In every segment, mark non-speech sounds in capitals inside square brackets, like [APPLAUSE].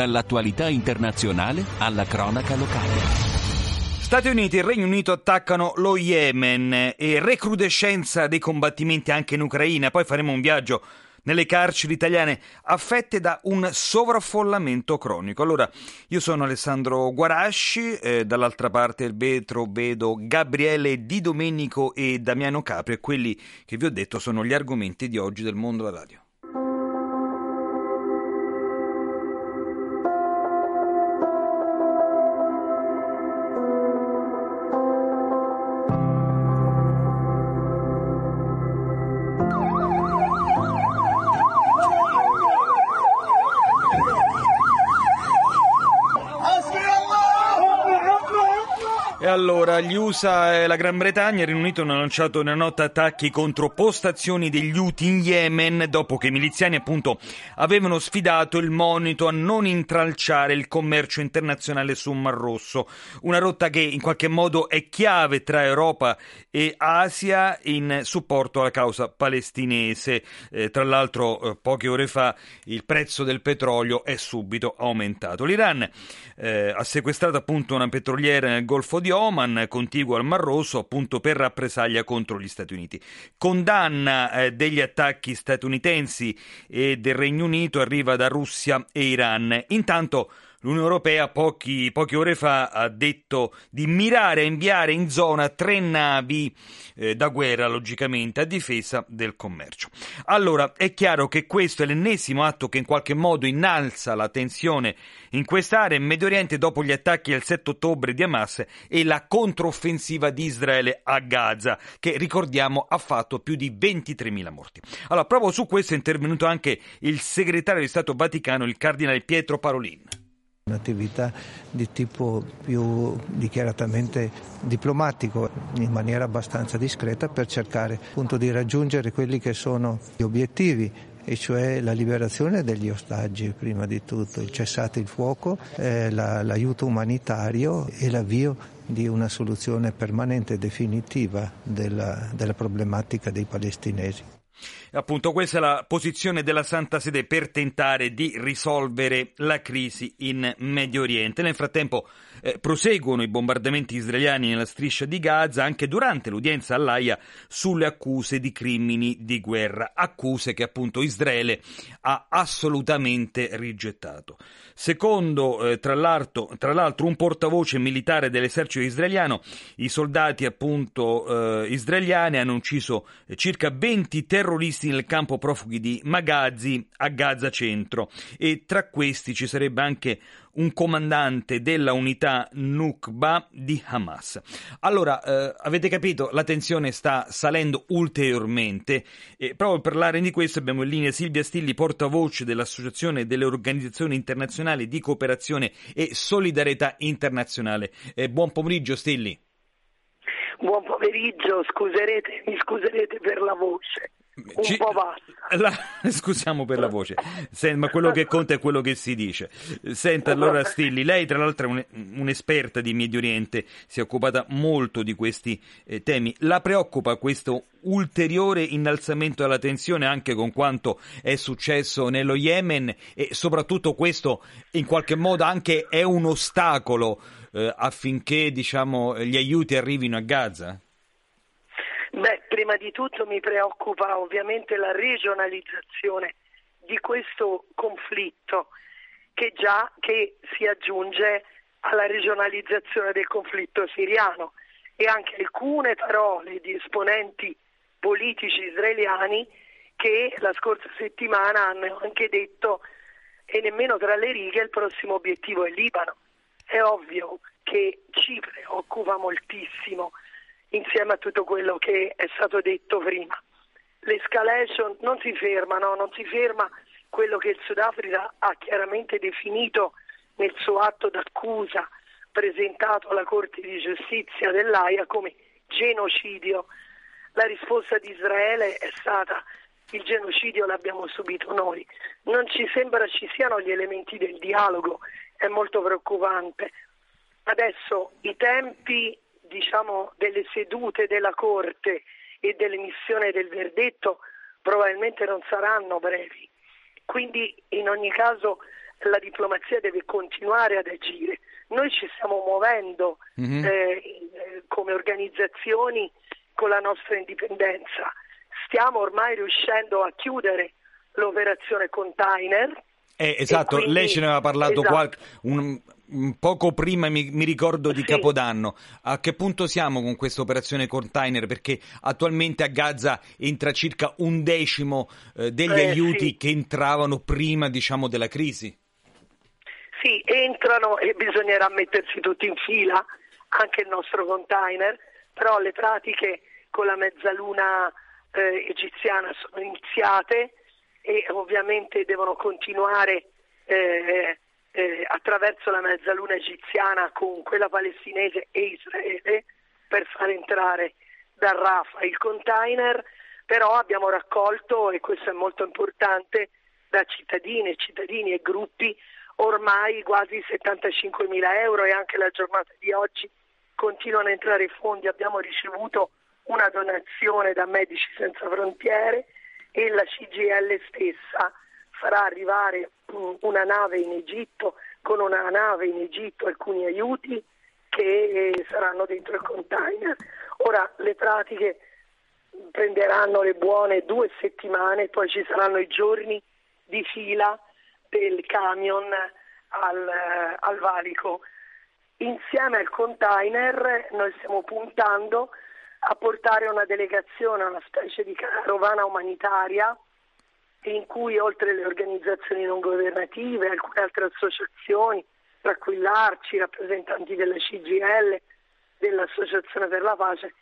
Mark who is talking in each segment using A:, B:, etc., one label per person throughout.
A: Dall'attualità internazionale alla cronaca locale.
B: Stati Uniti e Regno Unito attaccano lo Yemen e recrudescenza dei combattimenti anche in Ucraina. Poi faremo un viaggio nelle carceri italiane affette da un sovraffollamento cronico. Allora, io sono Alessandro Guarasci, eh, dall'altra parte del vetro vedo Gabriele Di Domenico e Damiano Capri e quelli che vi ho detto sono gli argomenti di oggi del mondo della radio. E allora, gli USA e la Gran Bretagna, il Regno Unito hanno lanciato una notte attacchi contro postazioni degli Houthi in Yemen dopo che i miliziani appunto avevano sfidato il monito a non intralciare il commercio internazionale sul Mar Rosso, una rotta che in qualche modo è chiave tra Europa e Asia in supporto alla causa palestinese. Eh, tra l'altro, eh, poche ore fa il prezzo del petrolio è subito aumentato. L'Iran eh, ha sequestrato appunto una petroliera nel Golfo di Oman, contiguo al Mar Rosso, appunto per rappresaglia contro gli Stati Uniti. Condanna eh, degli attacchi statunitensi e del Regno Unito arriva da Russia e Iran. Intanto L'Unione Europea pochi, poche ore fa ha detto di mirare a inviare in zona tre navi eh, da guerra, logicamente, a difesa del commercio. Allora, è chiaro che questo è l'ennesimo atto che in qualche modo innalza la tensione in quest'area in Medio Oriente dopo gli attacchi del 7 ottobre di Hamas e la controffensiva di Israele a Gaza, che ricordiamo ha fatto più di 23.000 morti. Allora, proprio su questo è intervenuto anche il segretario di Stato Vaticano, il cardinale Pietro Parolin
C: un'attività di tipo più dichiaratamente diplomatico in maniera abbastanza discreta per cercare appunto di raggiungere quelli che sono gli obiettivi e cioè la liberazione degli ostaggi prima di tutto, il cessate il fuoco, eh, la, l'aiuto umanitario e l'avvio di una soluzione permanente e definitiva della, della problematica dei palestinesi.
B: Appunto, questa è la posizione della Santa Sede per tentare di risolvere la crisi in Medio Oriente. Nel frattempo eh, proseguono i bombardamenti israeliani nella striscia di Gaza anche durante l'udienza all'AIA sulle accuse di crimini di guerra, accuse che appunto Israele ha assolutamente rigettato. Secondo, eh, tra, l'altro, tra, l'altro, un portavoce militare dell'esercito israeliano, i soldati appunto eh, israeliani hanno ucciso circa 20 terroristi nel campo profughi di Maghazi a Gaza centro e tra questi ci sarebbe anche un comandante della unità Nukba di Hamas. Allora, eh, avete capito, la tensione sta salendo ulteriormente e proprio per parlare di questo abbiamo in linea Silvia Stilli, portavoce dell'Associazione delle Organizzazioni Internazionali di Cooperazione e Solidarietà Internazionale. Eh, buon pomeriggio Stilli.
D: Buon pomeriggio, scuserete, mi scuserete per la voce. Un
B: Ci...
D: po' bassa. [LAUGHS]
B: La... Scusiamo per la voce, Senta, ma quello che conta è quello che si dice. Senta, allora Stilli, lei tra l'altro è un... un'esperta di Medio Oriente, si è occupata molto di questi eh, temi. La preoccupa questo ulteriore innalzamento della tensione anche con quanto è successo nello Yemen e soprattutto questo in qualche modo anche è un ostacolo eh, affinché diciamo, gli aiuti arrivino a Gaza?
D: Beh, prima di tutto mi preoccupa ovviamente la regionalizzazione di questo conflitto che già che si aggiunge alla regionalizzazione del conflitto siriano e anche alcune parole di esponenti politici israeliani che la scorsa settimana hanno anche detto e nemmeno tra le righe il prossimo obiettivo è Libano. È ovvio che ci preoccupa moltissimo insieme a tutto quello che è stato detto prima. L'escalation non si ferma, no? non si ferma quello che il Sudafrica ha chiaramente definito nel suo atto d'accusa presentato alla Corte di Giustizia dell'AIA come genocidio. La risposta di Israele è stata il genocidio l'abbiamo subito noi. Non ci sembra ci siano gli elementi del dialogo, è molto preoccupante. Adesso i tempi diciamo, delle sedute della Corte e dell'emissione del verdetto probabilmente non saranno brevi. Quindi in ogni caso la diplomazia deve continuare ad agire. Noi ci stiamo muovendo mm-hmm. eh, come organizzazioni con la nostra indipendenza. Stiamo ormai riuscendo a chiudere l'operazione container.
B: Eh, esatto, quindi, lei ce ne aveva parlato esatto. qualche, un, poco prima mi, mi ricordo di sì. Capodanno. A che punto siamo con questa operazione container? Perché attualmente a Gaza entra circa un decimo eh, degli eh, aiuti sì. che entravano prima, diciamo, della crisi.
D: Sì, entrano e bisognerà mettersi tutti in fila, anche il nostro container, però le pratiche con la mezzaluna eh, egiziana sono iniziate e ovviamente devono continuare eh, eh, attraverso la mezzaluna egiziana con quella palestinese e Israele per far entrare da Rafa il container, però abbiamo raccolto, e questo è molto importante, da cittadine, cittadini e gruppi ormai quasi 75 mila euro e anche la giornata di oggi continuano a entrare fondi. Abbiamo ricevuto una donazione da Medici Senza Frontiere e la CGL stessa farà arrivare mm, una nave in Egitto, con una nave in Egitto alcuni aiuti che eh, saranno dentro il container. Ora le pratiche prenderanno le buone due settimane, poi ci saranno i giorni di fila del camion al, eh, al valico. Insieme al container noi stiamo puntando a portare una delegazione, una specie di carovana umanitaria in cui oltre alle organizzazioni non governative, alcune altre associazioni, tra cui l'Arci, rappresentanti della CGL, dell'Associazione per la Pace,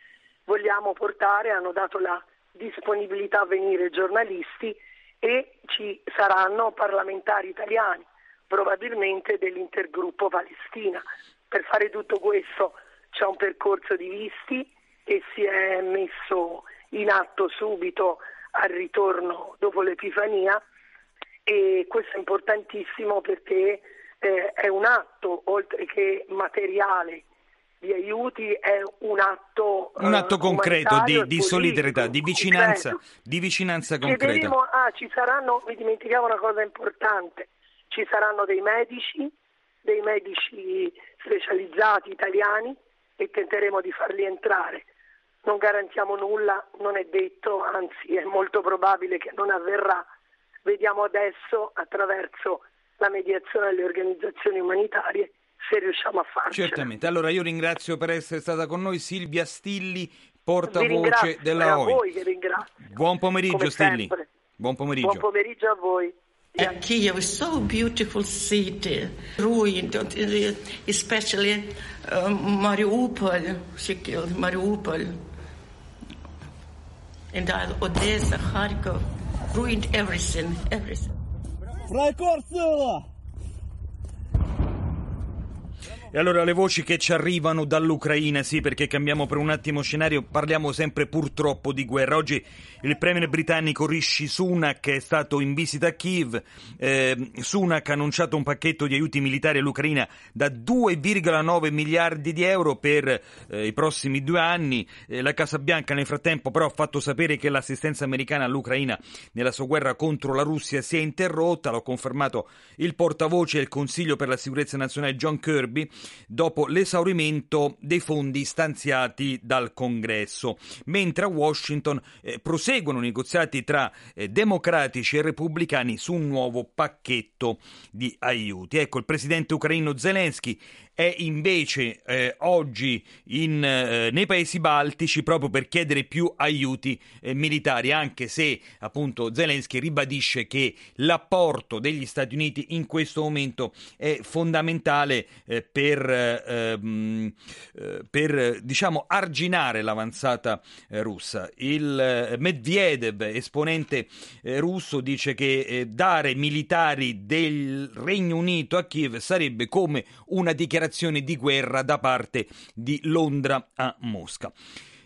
D: vogliamo portare, hanno dato la disponibilità a venire giornalisti e ci saranno parlamentari italiani, probabilmente dell'intergruppo Palestina. Per fare tutto questo c'è un percorso di visti che si è messo in atto subito al ritorno dopo l'Epifania. E questo è importantissimo perché eh, è un atto, oltre che materiale, di aiuti, è un atto,
B: un atto eh, concreto di, di solidarietà, di vicinanza, di vicinanza concreta.
D: Chiederemo, ah, ci saranno, mi dimenticavo una cosa importante, ci saranno dei medici, dei medici specializzati italiani e tenteremo di farli entrare non garantiamo nulla, non è detto, anzi è molto probabile che non avverrà. Vediamo adesso attraverso la mediazione delle organizzazioni umanitarie se riusciamo a farlo.
B: Certamente. Allora io ringrazio per essere stata con noi Silvia Stilli, portavoce della OI.
D: a voi che ringrazio.
B: Buon pomeriggio Stilli. Buon pomeriggio.
D: Buon pomeriggio a voi.
E: Yeah. Kiev is so beautiful city, ruined, especially uh, Mariupol. She killed Mariupol. And Odessa, Kharkov, ruined everything, everything.
B: E allora le voci che ci arrivano dall'Ucraina, sì, perché cambiamo per un attimo scenario, parliamo sempre purtroppo di guerra. Oggi il premier britannico Rishi Sunak è stato in visita a Kiev. Eh, Sunak ha annunciato un pacchetto di aiuti militari all'Ucraina da 2,9 miliardi di euro per eh, i prossimi due anni. Eh, la Casa Bianca nel frattempo però ha fatto sapere che l'assistenza americana all'Ucraina nella sua guerra contro la Russia si è interrotta, l'ha confermato il portavoce del Consiglio per la sicurezza nazionale John Kirby dopo l'esaurimento dei fondi stanziati dal Congresso, mentre a Washington eh, proseguono negoziati tra eh, democratici e repubblicani su un nuovo pacchetto di aiuti. Ecco, il presidente ucraino Zelensky è invece eh, oggi in, eh, nei paesi baltici proprio per chiedere più aiuti eh, militari, anche se appunto Zelensky ribadisce che l'apporto degli Stati Uniti in questo momento è fondamentale eh, per per, ehm, eh, per diciamo, arginare l'avanzata eh, russa. Il eh, Medvedev, esponente russo, dice che dare militari del Regno Unito a Kiev sarebbe come una dichiarazione di guerra da parte di Londra a Mosca.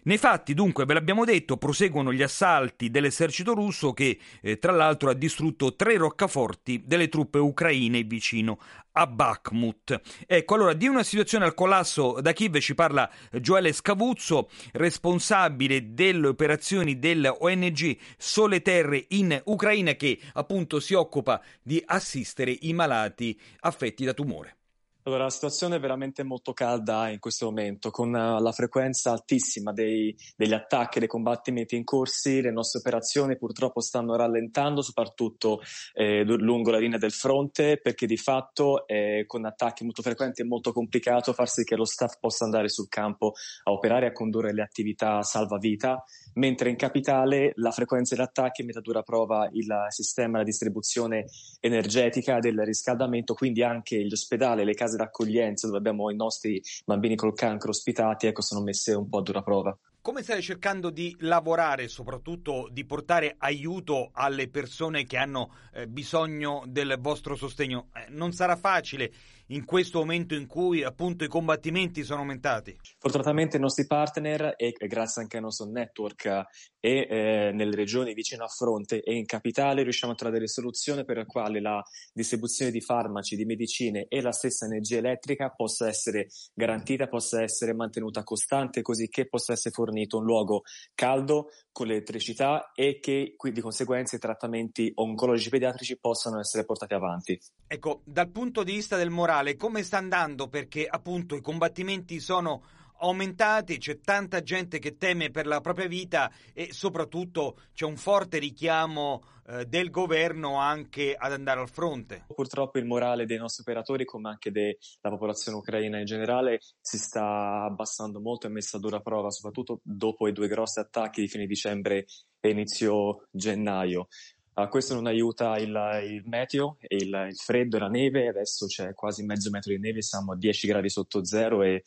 B: Nei fatti, dunque, ve l'abbiamo detto, proseguono gli assalti dell'esercito russo che, eh, tra l'altro, ha distrutto tre roccaforti delle truppe ucraine vicino a Bakhmut. Ecco, allora, di una situazione al collasso da Kiev ci parla Gioele Scavuzzo, responsabile delle operazioni dell'ONG Sole Terre in Ucraina, che appunto si occupa di assistere i malati affetti da tumore.
F: Allora, la situazione è veramente molto calda in questo momento, con uh, la frequenza altissima dei, degli attacchi e dei combattimenti in corsi. Le nostre operazioni purtroppo stanno rallentando, soprattutto eh, lungo la linea del fronte, perché di fatto eh, con attacchi molto frequenti è molto complicato far sì che lo staff possa andare sul campo a operare e a condurre le attività salvavita mentre in capitale la frequenza degli attacchi mette a dura prova il sistema di distribuzione energetica del riscaldamento, quindi anche gli ospedali, le case d'accoglienza dove abbiamo i nostri bambini col cancro ospitati, ecco, sono messe un po' a dura prova.
B: Come state cercando di lavorare, soprattutto di portare aiuto alle persone che hanno eh, bisogno del vostro sostegno? Eh, non sarà facile in questo momento in cui appunto i combattimenti sono aumentati?
F: Fortunatamente i nostri partner e grazie anche al nostro network e eh, nelle regioni vicino a fronte e in capitale riusciamo a trovare delle soluzioni per le quali la distribuzione di farmaci, di medicine e la stessa energia elettrica possa essere garantita, possa essere mantenuta costante così che possa essere fornito un luogo caldo con l'elettricità e che di conseguenza i trattamenti oncologici pediatrici possano essere portati avanti.
B: Ecco, dal punto di vista del morale, come sta andando? Perché appunto i combattimenti sono aumentati, c'è tanta gente che teme per la propria vita e soprattutto c'è un forte richiamo eh, del governo anche ad andare al fronte.
F: Purtroppo il morale dei nostri operatori, come anche della popolazione ucraina in generale, si sta abbassando molto e messa a dura prova, soprattutto dopo i due grossi attacchi di fine dicembre e inizio gennaio. Uh, questo non aiuta il, il meteo, il, il, freddo la neve, adesso c'è quasi mezzo metro di neve, siamo a 10 gradi sotto zero e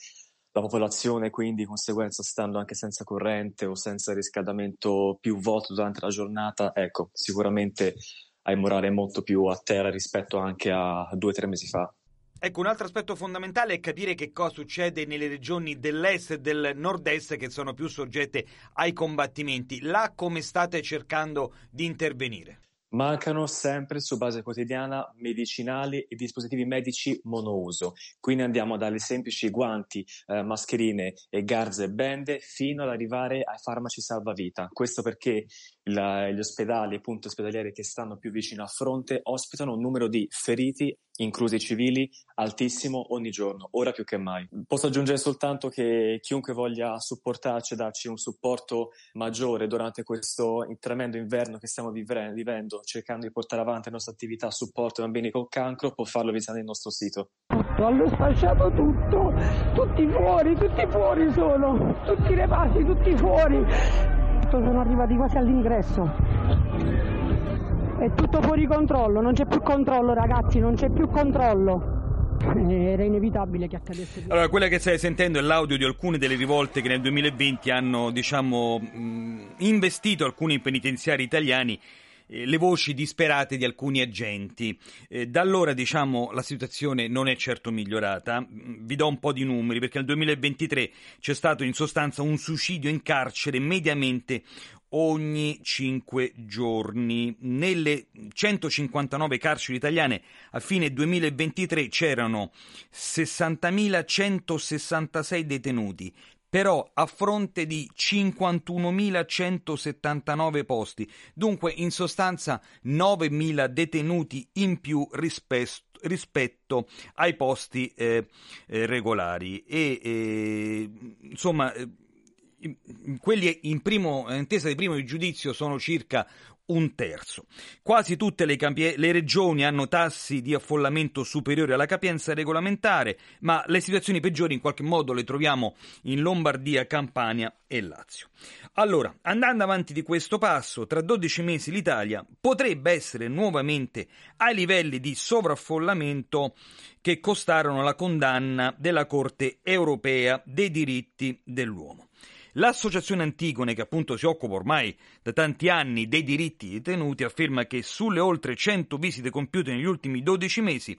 F: la popolazione quindi di conseguenza stando anche senza corrente o senza riscaldamento più vuoto durante la giornata, ecco, sicuramente hai morale molto più a terra rispetto anche a due o tre mesi fa.
B: Ecco, un altro aspetto fondamentale è capire che cosa succede nelle regioni dell'est e del nord-est che sono più soggette ai combattimenti. Là come state cercando di intervenire?
F: Mancano sempre su base quotidiana medicinali e dispositivi medici monouso. Quindi andiamo dalle semplici guanti, eh, mascherine e garze e bende fino ad arrivare ai farmaci salvavita. Questo perché la, gli ospedali, punti ospedalieri che stanno più vicino a fronte, ospitano un numero di feriti inclusi civili, altissimo ogni giorno, ora più che mai. Posso aggiungere soltanto che chiunque voglia supportarci e darci un supporto maggiore durante questo tremendo inverno che stiamo vivendo, cercando di portare avanti la nostra attività a supporto ai bambini col cancro, può farlo visitando il nostro sito.
G: Hanno sfasciato tutto, tutti fuori, tutti fuori sono, tutti i reparti, tutti fuori. Sono arrivati quasi all'ingresso. È tutto fuori controllo, non c'è più controllo ragazzi, non c'è più controllo. Era inevitabile che accadesse.
B: Allora, quella che stai sentendo è l'audio di alcune delle rivolte che nel 2020 hanno, diciamo, investito alcuni penitenziari italiani eh, le voci disperate di alcuni agenti. Eh, da allora, diciamo, la situazione non è certo migliorata. Vi do un po' di numeri, perché nel 2023 c'è stato in sostanza un suicidio in carcere mediamente ogni 5 giorni. Nelle 159 carceri italiane a fine 2023 c'erano 60.166 detenuti, però a fronte di 51.179 posti, dunque in sostanza 9.000 detenuti in più rispetto rispetto ai posti eh, eh, regolari. E eh, insomma quelli in, primo, in intesa di primo giudizio sono circa un terzo. Quasi tutte le, campie- le, regioni hanno tassi di affollamento superiori alla capienza regolamentare, ma le situazioni peggiori in qualche modo le troviamo in Lombardia, Campania e Lazio. Allora, andando avanti di questo passo, tra 12 mesi l'Italia potrebbe essere nuovamente ai livelli di sovraffollamento che costarono la condanna della Corte europea dei diritti dell'uomo. L'associazione Antigone, che appunto si occupa ormai da tanti anni dei diritti detenuti, afferma che sulle oltre 100 visite compiute negli ultimi 12 mesi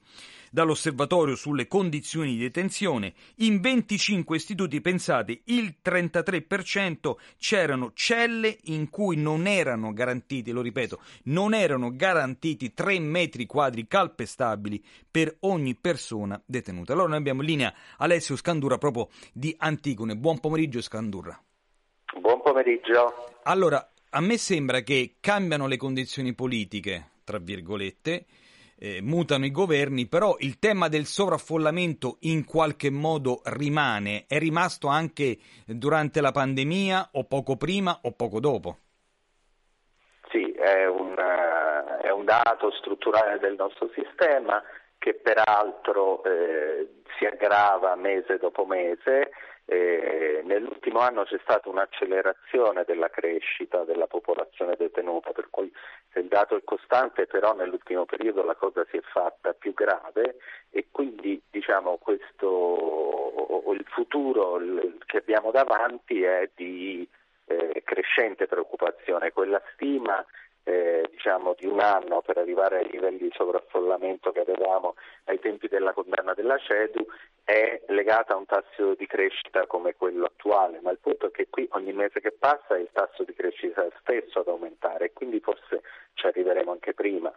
B: dall'osservatorio sulle condizioni di detenzione, in 25 istituti, pensate, il 33% c'erano celle in cui non erano garantiti, lo ripeto, non erano garantiti 3 metri quadri calpestabili per ogni persona detenuta. Allora noi abbiamo in linea Alessio Scandurra proprio di Antigone. Buon pomeriggio Scandurra.
H: Buon pomeriggio.
B: Allora, a me sembra che cambiano le condizioni politiche, tra virgolette, eh, mutano i governi, però il tema del sovraffollamento in qualche modo rimane, è rimasto anche durante la pandemia o poco prima o poco dopo.
H: Sì, è un, è un dato strutturale del nostro sistema che peraltro eh, si aggrava mese dopo mese eh, nell'ultimo anno c'è stata un'accelerazione della crescita della popolazione detenuta, per cui se il dato è costante, però nell'ultimo periodo la cosa si è fatta più grave e quindi diciamo, questo, il futuro che abbiamo davanti è di eh, crescente preoccupazione. Quella stima eh, diciamo, di un anno per arrivare ai livelli di sovraffollamento che avevamo ai tempi della condanna della CEDU è legata a un tasso di crescita come quello attuale, ma il punto è che qui ogni mese che passa il tasso di crescita stesso ad aumentare quindi forse ci arriveremo anche prima.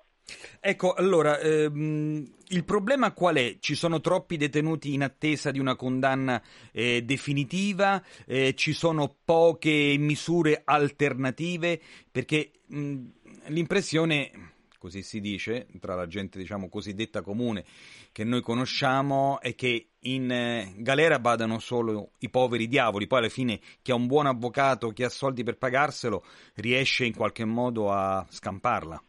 B: Ecco, allora, ehm, il problema qual è? Ci sono troppi detenuti in attesa di una condanna eh, definitiva, eh, ci sono poche misure alternative, perché mh, l'impressione, così si dice, tra la gente diciamo cosiddetta comune che noi conosciamo, è che in eh, galera badano solo i poveri diavoli, poi alla fine chi ha un buon avvocato, chi ha soldi per pagarselo, riesce in qualche modo a scamparla.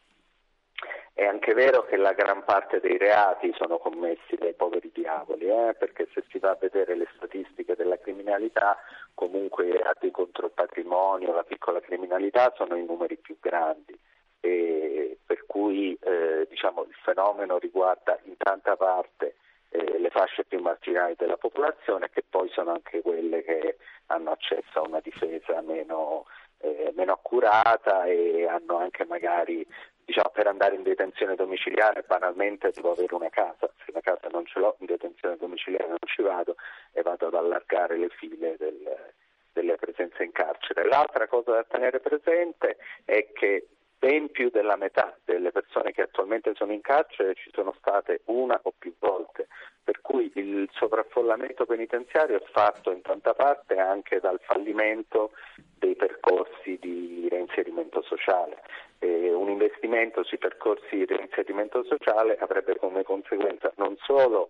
H: È anche vero che la gran parte dei reati sono commessi dai poveri diavoli, eh? perché se si va a vedere le statistiche della criminalità, comunque i reati contro il patrimonio, la piccola criminalità sono i numeri più grandi per cui eh, diciamo, il fenomeno riguarda in tanta parte eh, le fasce più marginali della popolazione che poi sono anche quelle che hanno accesso a una difesa meno, eh, meno accurata e hanno anche magari diciamo, per andare in detenzione domiciliare banalmente devo avere una casa, se la casa non ce l'ho in detenzione domiciliare non ci vado e vado ad allargare le file del, delle presenze in carcere. L'altra cosa da tenere presente è che ben più della metà delle persone che attualmente sono in carcere ci sono state una o più volte, per cui il sovraffollamento penitenziario è fatto in tanta parte anche dal fallimento dei percorsi di reinserimento sociale. E un investimento sui percorsi di reinserimento sociale avrebbe come conseguenza non solo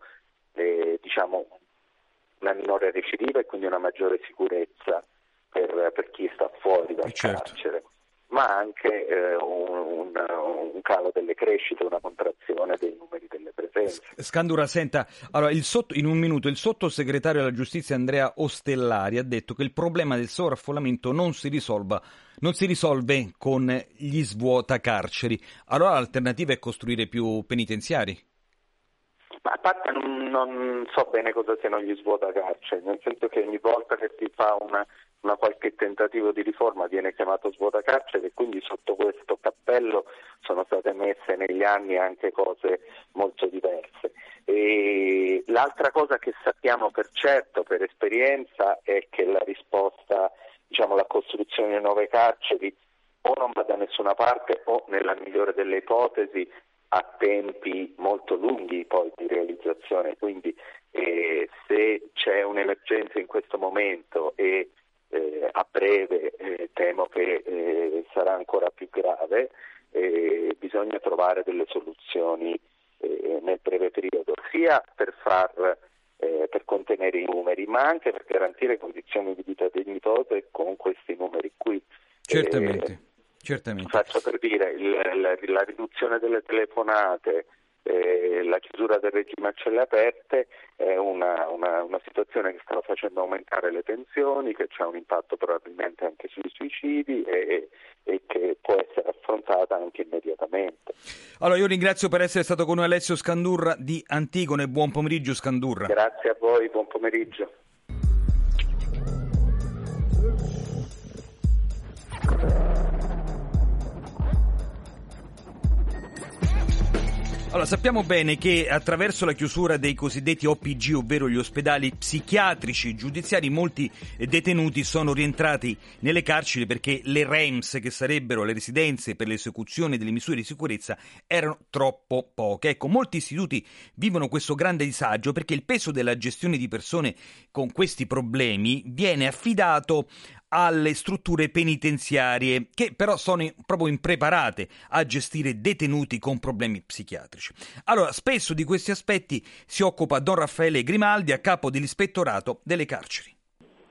H: eh, diciamo, una minore recidiva e quindi una maggiore sicurezza per, per chi sta fuori dal certo. carcere ma anche eh, un, un, calo delle crescite, una contrazione dei numeri delle presenze.
B: Scandura, senta, allora, sotto, in un minuto il sottosegretario della giustizia Andrea Ostellari ha detto che il problema del sovraffollamento non si, risolva, non si risolve con gli svuota carceri. Allora l'alternativa è costruire più penitenziari?
H: Ma a parte non, non so bene cosa siano gli svuota carceri, nel senso che ogni volta che si fa una una qualche tentativo di riforma viene chiamato svuota carcere e quindi sotto questo cappello sono state messe negli anni anche cose molto diverse. E l'altra cosa che sappiamo per certo, per esperienza, è che la risposta, diciamo la costruzione di nuove carceri o non va da nessuna parte o nella migliore delle ipotesi a tempi molto lunghi poi di realizzazione, quindi eh, se c'è un'emergenza in questo momento e eh, a breve eh, temo che eh, sarà ancora più grave, bisogna trovare delle soluzioni eh, nel breve periodo, sia per far eh, per contenere i numeri, ma anche per garantire condizioni di vita dignitose con questi numeri qui.
B: Certamente. Eh, certamente.
H: Faccio per dire il, la, la riduzione delle telefonate, eh, la chiusura del regime a celle aperte è una, una, una, situazione che sta facendo aumentare le tensioni, che ha un impatto probabilmente anche sui suicidi e, e, che può essere affrontata anche immediatamente.
B: Allora io ringrazio per essere stato con noi Alessio Scandurra di Antigone, buon pomeriggio Scandurra.
H: Grazie a voi, buon pomeriggio.
B: Allora, sappiamo bene che attraverso la chiusura dei cosiddetti OPG, ovvero gli ospedali psichiatrici giudiziari, molti detenuti sono rientrati nelle carceri perché le REMS, che sarebbero le residenze per l'esecuzione delle misure di sicurezza, erano troppo poche. Ecco, molti istituti vivono questo grande disagio perché il peso della gestione di persone con questi problemi viene affidato alle strutture penitenziarie che però sono proprio impreparate a gestire detenuti con problemi psichiatrici. Allora, spesso di questi aspetti si occupa Don Raffaele Grimaldi a capo dell'ispettorato delle carceri.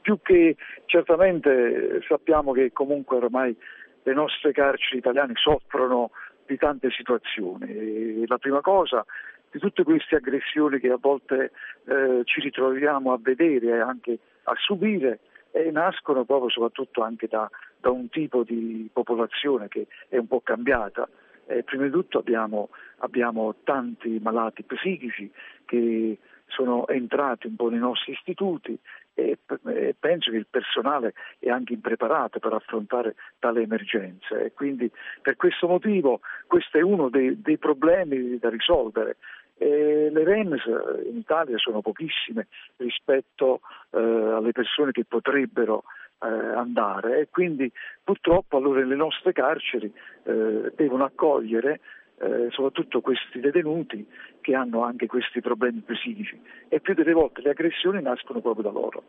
I: Più che certamente sappiamo che comunque ormai le nostre carceri italiane soffrono di tante situazioni. La prima cosa di tutte queste aggressioni che a volte eh, ci ritroviamo a vedere e anche a subire e nascono proprio soprattutto anche da, da, un tipo di popolazione che è un po' cambiata. Eh, prima di tutto abbiamo, abbiamo tanti malati psichici che sono entrati un po' nei nostri istituti e, e, penso che il personale è anche impreparato per affrontare tale emergenza e quindi per questo motivo questo è uno dei, dei problemi da risolvere e le REMS in Italia sono pochissime rispetto eh, alle persone che potrebbero eh, andare e quindi purtroppo allora le nostre carceri eh, devono accogliere eh, soprattutto questi detenuti che hanno anche questi problemi psichici e più delle volte le aggressioni nascono proprio da loro.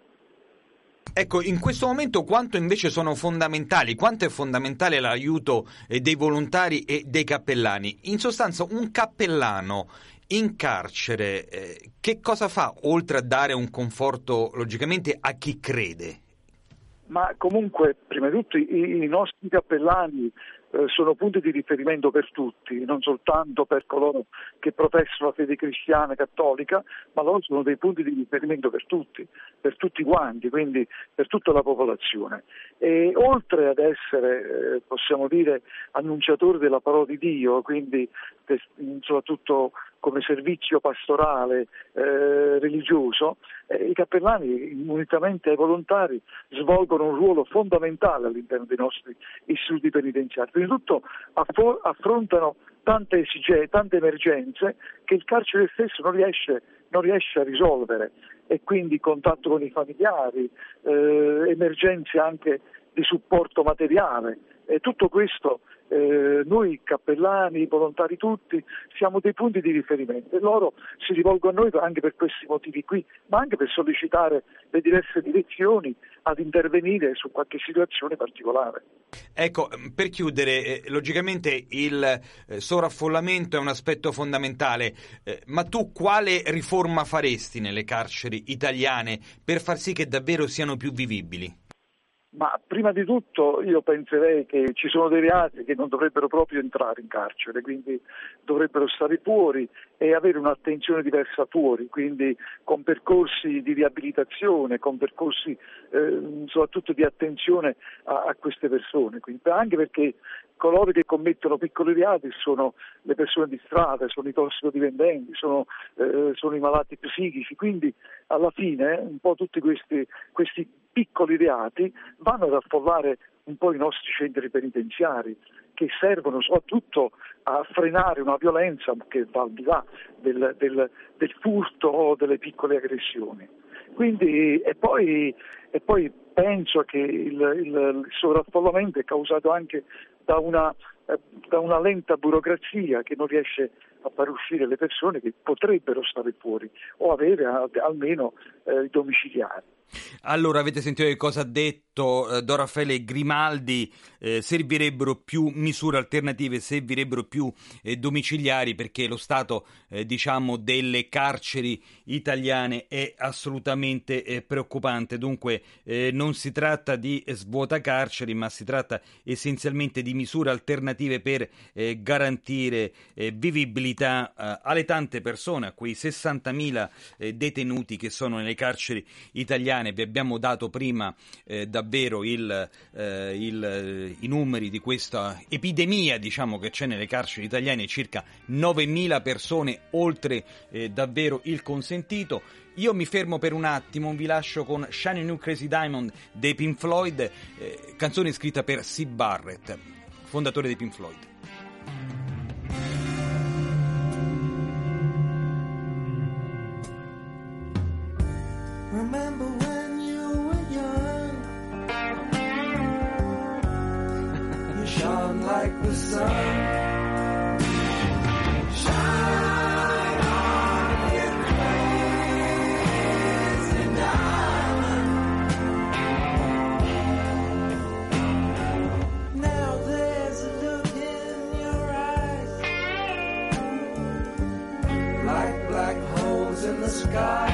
B: Ecco, in questo momento quanto invece sono fondamentali, quanto è fondamentale l'aiuto eh, dei volontari e dei cappellani? In sostanza un cappellano in carcere eh, che cosa fa oltre a dare un conforto logicamente a chi crede?
I: Ma comunque, prima di tutto, i, i nostri cappellani eh, sono punti di riferimento per tutti, non soltanto per coloro che professano la fede cristiana e cattolica, ma loro sono dei punti di riferimento per tutti, per tutti quanti, quindi per tutta la popolazione. E oltre ad essere, eh, possiamo dire, annunciatori della parola di Dio, quindi soprattutto come servizio pastorale eh, religioso, eh, i cappellani, unitamente ai volontari, svolgono un ruolo fondamentale all'interno dei nostri istituti penitenziari. Prima di tutto affo- affrontano tante esigenze, tante emergenze che il carcere stesso non riesce, non riesce a risolvere e quindi contatto con i familiari, eh, emergenze anche di supporto materiale. E tutto questo eh, noi cappellani, volontari tutti, siamo dei punti di riferimento e loro si rivolgono a noi anche per questi motivi qui, ma anche per sollecitare le diverse direzioni ad intervenire su qualche situazione particolare.
B: Ecco, per chiudere, eh, logicamente il eh, sovraffollamento è un aspetto fondamentale, eh, ma tu quale riforma faresti nelle carceri italiane per far sì che davvero siano più vivibili?
I: Ma prima di tutto io penserei che ci sono dei reati che non dovrebbero proprio entrare in carcere, quindi dovrebbero stare fuori e avere un'attenzione diversa fuori, quindi con percorsi di riabilitazione, con percorsi eh, soprattutto di attenzione a, a queste persone, quindi, anche perché coloro che commettono piccoli reati sono le persone di strada, sono i tossicodipendenti, sono, eh, sono i malati psichici, quindi alla fine un po' tutti questi, questi piccoli reati vanno ad affollare un po' i nostri centri penitenziari che servono soprattutto a frenare una violenza che va al di là del, del, del furto o delle piccole aggressioni. Quindi, e, poi, e poi penso che il, il, il sovraffollamento è causato anche da una, eh, da una, lenta burocrazia che non riesce a far uscire le persone che potrebbero stare fuori o avere almeno eh, i domiciliari.
B: Allora, avete sentito che cosa ha detto detto eh, Don Raffaele Grimaldi, eh, servirebbero più misure alternative, servirebbero più eh, domiciliari perché lo stato eh, diciamo delle carceri italiane è assolutamente eh, preoccupante. Dunque eh, non si tratta di svuota carceri, ma si tratta essenzialmente di misure alternative per garantire vivibilità alle tante persone, a quei 60.000 detenuti che sono nelle carceri italiane. Vi abbiamo dato prima davvero il, il i numeri di questa epidemia diciamo, che c'è nelle carceri italiane, circa 9.000 persone oltre eh, davvero il consentito. Io mi fermo per un attimo, vi lascio con Shiny New Crazy Diamond dei Pink Floyd, eh, canzone scritta per Sid Barrett, fondatore dei Pink Floyd. Remember when You shone like the sun. Stranger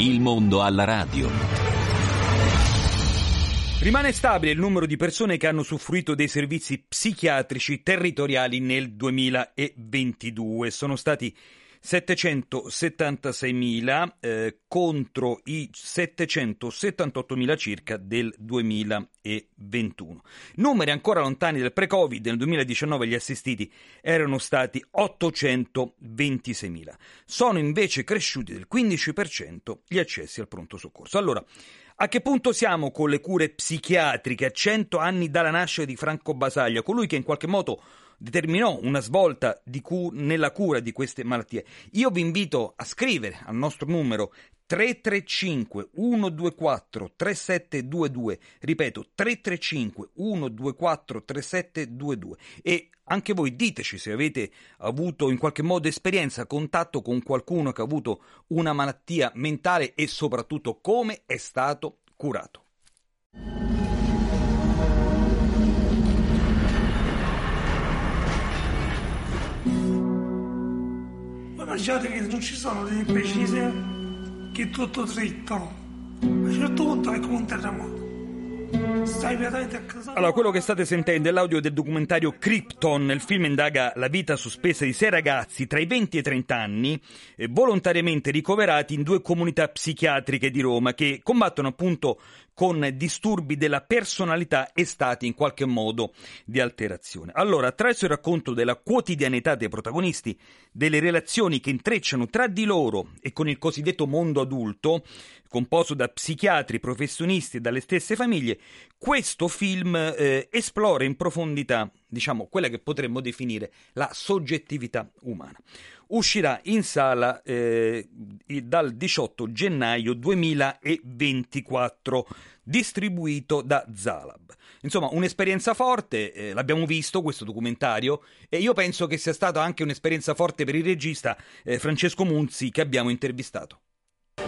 A: Il mondo alla radio.
B: Rimane stabile il numero di persone che hanno usufruito dei servizi psichiatrici territoriali nel 2022. Sono stati 776.000 eh, contro i 778.000 circa del 2021. Numeri ancora lontani del pre-Covid, nel 2019 gli assistiti erano stati 826.000. Sono invece cresciuti del 15% gli accessi al pronto soccorso. Allora, a che punto siamo con le cure psichiatriche a 100 anni dalla nascita di Franco Basaglia, colui che in qualche modo determinò una svolta cu- nella cura di queste malattie. Io vi invito a scrivere al nostro numero 335 124 3722, ripeto 335 124 3722 e anche voi diteci se avete avuto in qualche modo esperienza, contatto con qualcuno che ha avuto una malattia mentale e soprattutto come è stato curato.
J: Immaginate che non ci sono delle precise che è tutto dritto. A un certo punto è come un terremoto.
B: Allora, quello che state sentendo è l'audio del documentario Krypton. Il film indaga la vita sospesa di sei ragazzi tra i 20 e i 30 anni, eh, volontariamente ricoverati in due comunità psichiatriche di Roma che combattono appunto con disturbi della personalità e stati in qualche modo di alterazione. Allora, attraverso il racconto della quotidianità dei protagonisti, delle relazioni che intrecciano tra di loro e con il cosiddetto mondo adulto, composto da psichiatri, professionisti e dalle stesse famiglie, questo film eh, esplora in profondità, diciamo, quella che potremmo definire la soggettività umana uscirà in sala eh, dal 18 gennaio 2024, distribuito da Zalab. Insomma, un'esperienza forte, eh, l'abbiamo visto questo documentario e io penso che sia stata anche un'esperienza forte per il regista eh, Francesco Munzi che abbiamo intervistato.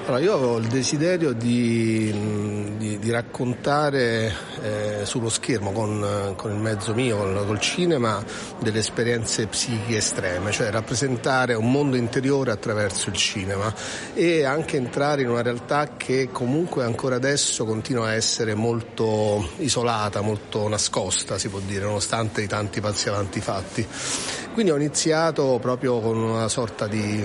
K: Allora, io avevo il desiderio di, di, di raccontare eh, sullo schermo con, con, il mezzo mio, con, col cinema, delle esperienze psichiche estreme, cioè rappresentare un mondo interiore attraverso il cinema e anche entrare in una realtà che comunque ancora adesso continua a essere molto isolata, molto nascosta, si può dire, nonostante i tanti passi avanti fatti. Quindi ho iniziato proprio con una sorta di,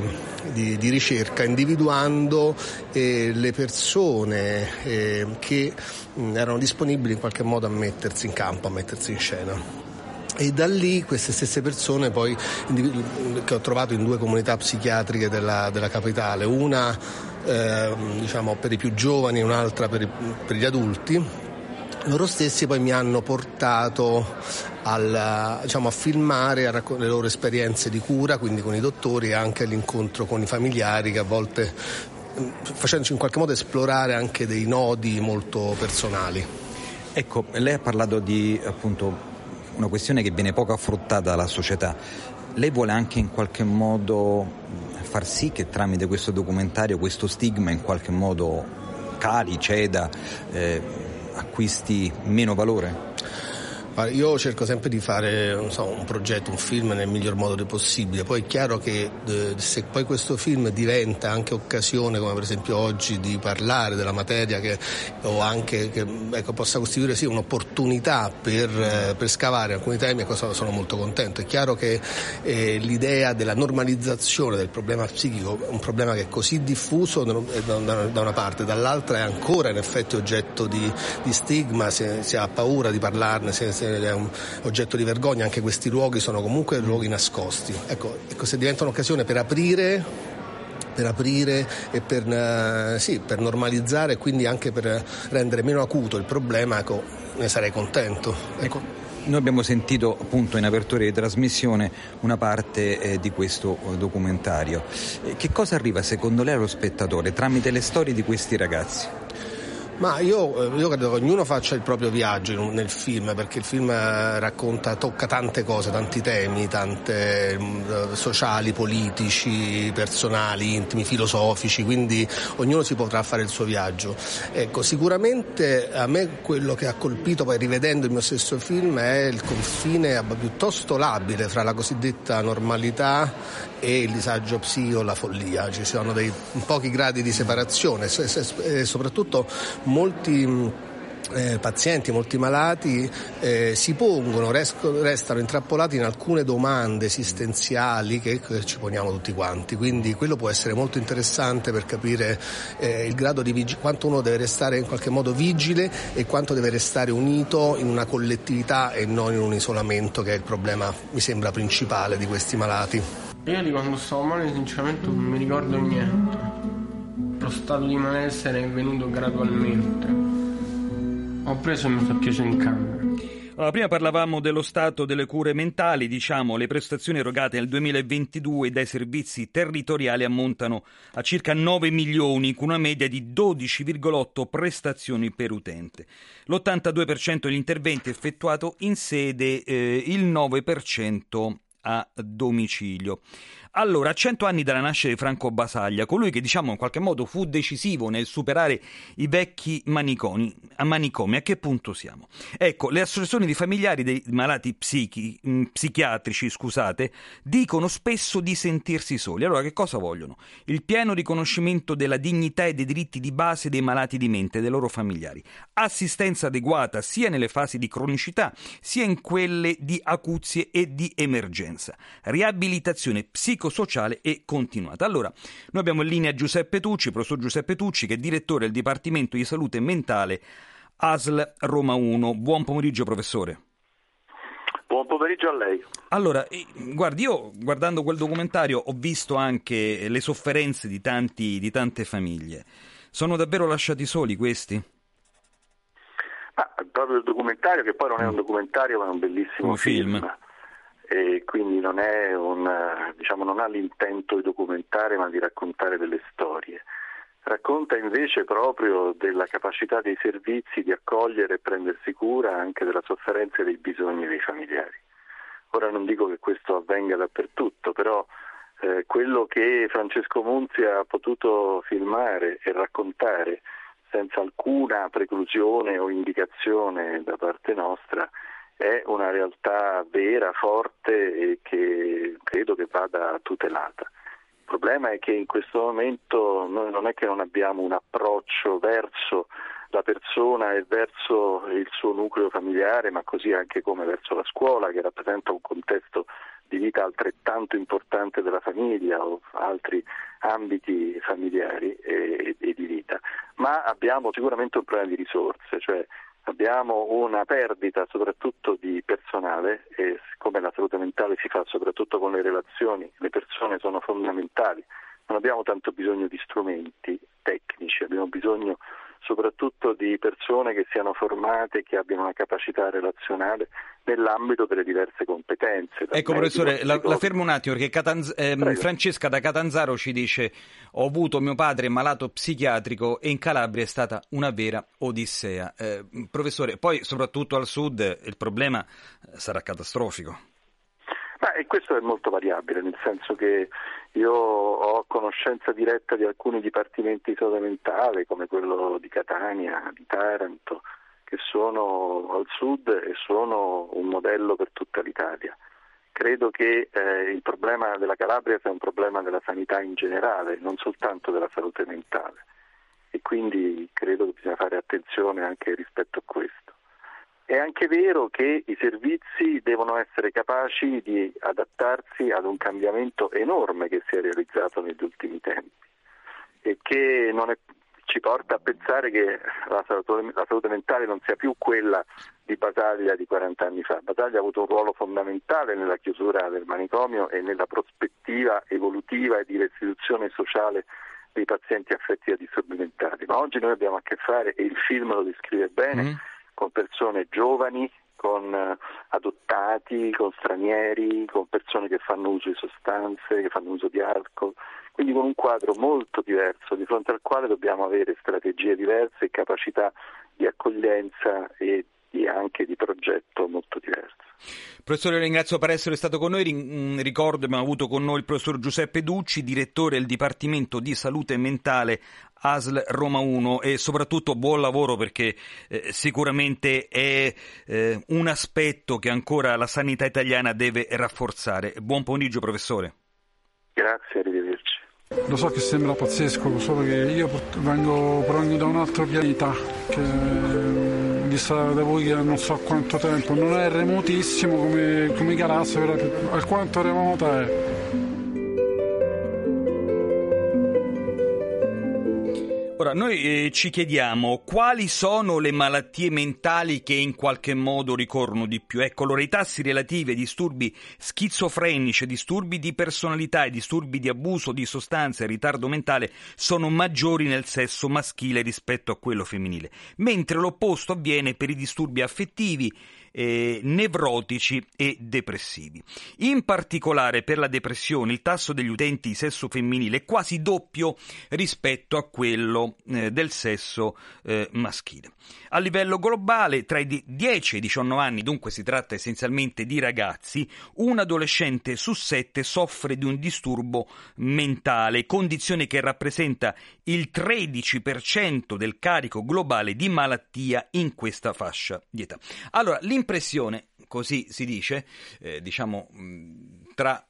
K: di, di ricerca, individuando eh, le persone eh, che mh, erano disponibili in qualche modo a mettersi in campo, a mettersi in scena. E da lì queste stesse persone poi che ho trovato in due comunità psichiatriche della, della capitale, una eh, diciamo, per i più giovani e un'altra per, per gli adulti, loro stessi poi mi hanno portato al, diciamo, a filmare a racc- le loro esperienze di cura, quindi con i dottori e anche all'incontro con i familiari che a volte mm, facendoci in qualche modo esplorare anche dei nodi molto personali.
L: Ecco, lei ha parlato di appunto una questione che viene poco affrontata dalla società. Lei vuole anche in qualche modo far sì che tramite questo documentario questo stigma in qualche modo cali, ceda, eh, acquisti meno valore?
K: Io cerco sempre di fare so, un progetto, un film nel miglior modo possibile, poi è chiaro che eh, se poi questo film diventa anche occasione, come per esempio oggi, di parlare della materia che, o anche che ecco, possa costituire sì, un'opportunità per, eh, per, scavare alcuni temi, ecco, sono molto contento. È chiaro che eh, l'idea della normalizzazione del problema psichico un problema che è così diffuso da, una parte, dall'altra è ancora in effetti oggetto di, di stigma, si, si, ha paura di parlarne. Si, è un oggetto di vergogna, anche questi luoghi sono comunque luoghi nascosti. Ecco, ecco se diventa un'occasione per aprire per aprire e per, uh, sì, per, normalizzare e quindi anche per rendere meno acuto il problema, ecco, ne sarei contento. Ecco.
L: Noi abbiamo sentito appunto in apertura di trasmissione una parte eh, di questo eh, documentario. Eh, che cosa arriva secondo lei allo spettatore tramite le storie di questi ragazzi?
K: Ma io, io, credo che ognuno faccia il proprio viaggio nel film, perché il film racconta, tocca tante cose, tanti temi, tante sociali, politici, personali, intimi, filosofici, quindi ognuno si potrà fare il suo viaggio. Ecco, sicuramente a me quello che ha colpito poi rivedendo il mio stesso film è il confine piuttosto labile fra la cosiddetta normalità e il disagio psico, la follia. Ci sono dei pochi gradi di separazione soprattutto molti eh, pazienti, molti malati eh, si pongono, resco, restano intrappolati in alcune domande esistenziali che, che, ci poniamo tutti quanti, quindi quello può essere molto interessante per capire eh, il grado di vig- quanto uno deve restare in qualche modo vigile e quanto deve restare unito in una collettività e non in un isolamento che è il problema, mi sembra, principale di questi malati.
M: Io di quando stavo male sinceramente non mi ricordo niente. Lo stato di malessere è venuto gradualmente. Ho preso e mi sono chiuso in camera.
B: Allora, prima parlavamo dello stato delle cure mentali, diciamo le prestazioni erogate nel 2022 dai servizi territoriali ammontano a circa 9 milioni con una media di 12,8 prestazioni per utente. L'82% degli interventi effettuato in sede, eh, il 9% a domicilio. Allora, a cento anni dalla nascita di Franco Basaglia, colui che diciamo in qualche modo fu decisivo nel superare i vecchi maniconi, a manicomi, a che punto siamo? Ecco, le associazioni di familiari dei malati psichi, mh, psichiatrici, scusate, dicono spesso di sentirsi soli. Allora, che cosa vogliono? Il pieno riconoscimento della dignità e dei diritti di base dei malati di mente e dei loro familiari, assistenza adeguata sia nelle fasi di cronicità, sia in quelle di acuzie e di emergenza, riabilitazione psicologica psicosociale e continuata. Allora, noi abbiamo in linea Giuseppe Tucci, professor Giuseppe Tucci, che è direttore del Dipartimento di Salute Mentale ASL Roma 1. Buon pomeriggio, professore.
H: Buon pomeriggio a lei.
B: Allora, guardi, io guardando quel documentario ho visto anche le sofferenze di, tanti, di tante famiglie. Sono davvero lasciati soli questi?
H: Ah, proprio il documentario, che poi non è un documentario ma è un bellissimo un film. film e quindi non, un, diciamo, non ha l'intento di documentare ma di raccontare delle storie. Racconta invece proprio della capacità dei servizi di accogliere e prendersi cura anche della sofferenza e dei bisogni dei familiari. Ora non dico che questo avvenga dappertutto, però eh, quello che Francesco Munzi ha potuto filmare e raccontare senza alcuna preclusione o indicazione da parte nostra è una realtà vera, forte e che credo che vada tutelata. Il problema è che in questo momento noi non è che non abbiamo un approccio verso la persona e verso il suo nucleo familiare, ma così anche come verso la scuola, che rappresenta un contesto di vita altrettanto importante della famiglia o altri ambiti familiari e, e di vita. Ma abbiamo sicuramente un problema di risorse, cioè abbiamo una perdita soprattutto di personale e siccome la salute mentale si fa soprattutto con le relazioni, le persone sono fondamentali, non abbiamo tanto bisogno di strumenti tecnici, abbiamo bisogno soprattutto di persone che siano formate, che abbiano una capacità relazionale nell'ambito delle diverse competenze.
B: Ecco professore, la, la, fermo un attimo perché Catanz- eh, Francesca da Catanzaro ci dice ho avuto mio padre malato psichiatrico e in Calabria è stata una vera odissea. Eh, professore, poi soprattutto al sud il problema sarà catastrofico.
H: Ma, e questo è molto variabile, nel senso che io ho conoscenza diretta di alcuni dipartimenti di salute mentale, come quello di Catania, di Taranto, che sono al sud e sono un modello per tutta l'Italia. Credo che eh, il problema della Calabria sia un problema della sanità in generale, non soltanto della salute mentale. E quindi credo che bisogna fare attenzione anche rispetto a questo. È anche vero che i servizi devono essere capaci di adattarsi ad un cambiamento enorme che si è realizzato negli ultimi tempi e che è, ci porta a pensare che la salute, la salute, mentale non sia più quella di Basaglia di 40 anni fa. Basaglia ha avuto un ruolo fondamentale nella chiusura del manicomio e nella prospettiva evolutiva e di restituzione sociale dei pazienti affetti da disturbi mentali, ma oggi noi abbiamo a che fare, e il film lo descrive bene, mm con persone giovani
N: con eh, adottati, con stranieri, con persone che fanno uso di sostanze, che fanno uso di alcol, quindi con un quadro molto diverso di fronte al quale dobbiamo avere strategie diverse e capacità di accoglienza e di anche di progetto molto diverse.
B: Professore, ringrazio per essere stato con noi. Mm, ricordo abbiamo avuto con noi il professor Giuseppe Ducci, direttore del Dipartimento di Salute Mentale ASL Roma 1 e soprattutto buon lavoro perché eh, sicuramente è eh, un aspetto che ancora la sanità italiana deve rafforzare. Buon pomeriggio professore.
N: Grazie, arrivederci.
O: Lo so che sembra pazzesco, solo che io vengo, provengo da un altro pianeta che vista da voi che non so quanto tempo, non è remotissimo come, come i galassie, però alquanto remota è.
B: Ora, noi eh, ci chiediamo quali sono le malattie mentali che in qualche modo ricorrono di più. Ecco, allora i tassi relativi ai disturbi schizofrenici, disturbi di personalità e disturbi di abuso di sostanze e ritardo mentale sono maggiori nel sesso maschile rispetto a quello femminile, mentre l'opposto avviene per i disturbi affettivi, eh, nevrotici e depressivi. In particolare per la depressione il tasso degli utenti di sesso femminile è quasi doppio rispetto a quello eh, del sesso eh, maschile. A livello globale, tra i 10 e i 19 anni, dunque si tratta essenzialmente di ragazzi, un adolescente su sette soffre di un disturbo mentale, condizione che rappresenta il 13% del carico globale di malattia in questa fascia di età. Allora, l'impressione, così si dice, eh, diciamo, tra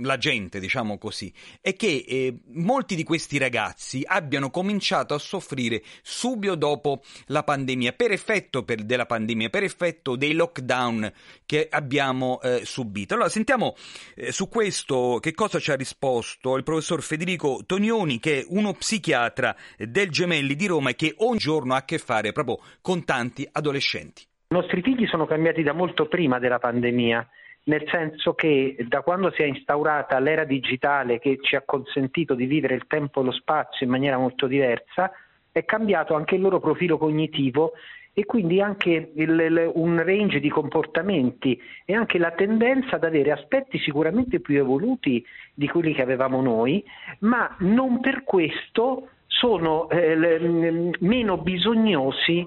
B: la gente, diciamo così, è che eh, molti di questi ragazzi abbiano cominciato a soffrire subito dopo la pandemia, per effetto per, della pandemia, per effetto dei lockdown che abbiamo eh, subito. Allora sentiamo eh, su questo che cosa ci ha risposto il professor Federico Tonioni, che è uno psichiatra del Gemelli di Roma e che ogni giorno ha a che fare proprio con tanti adolescenti.
P: I nostri figli sono cambiati da molto prima della pandemia nel senso che da quando si è instaurata l'era digitale che ci ha consentito di vivere il tempo e lo spazio in maniera molto diversa, è cambiato anche il loro profilo cognitivo e quindi anche il, il, un range di comportamenti e anche la tendenza ad avere aspetti sicuramente più evoluti di quelli che avevamo noi, ma non per questo sono eh, meno bisognosi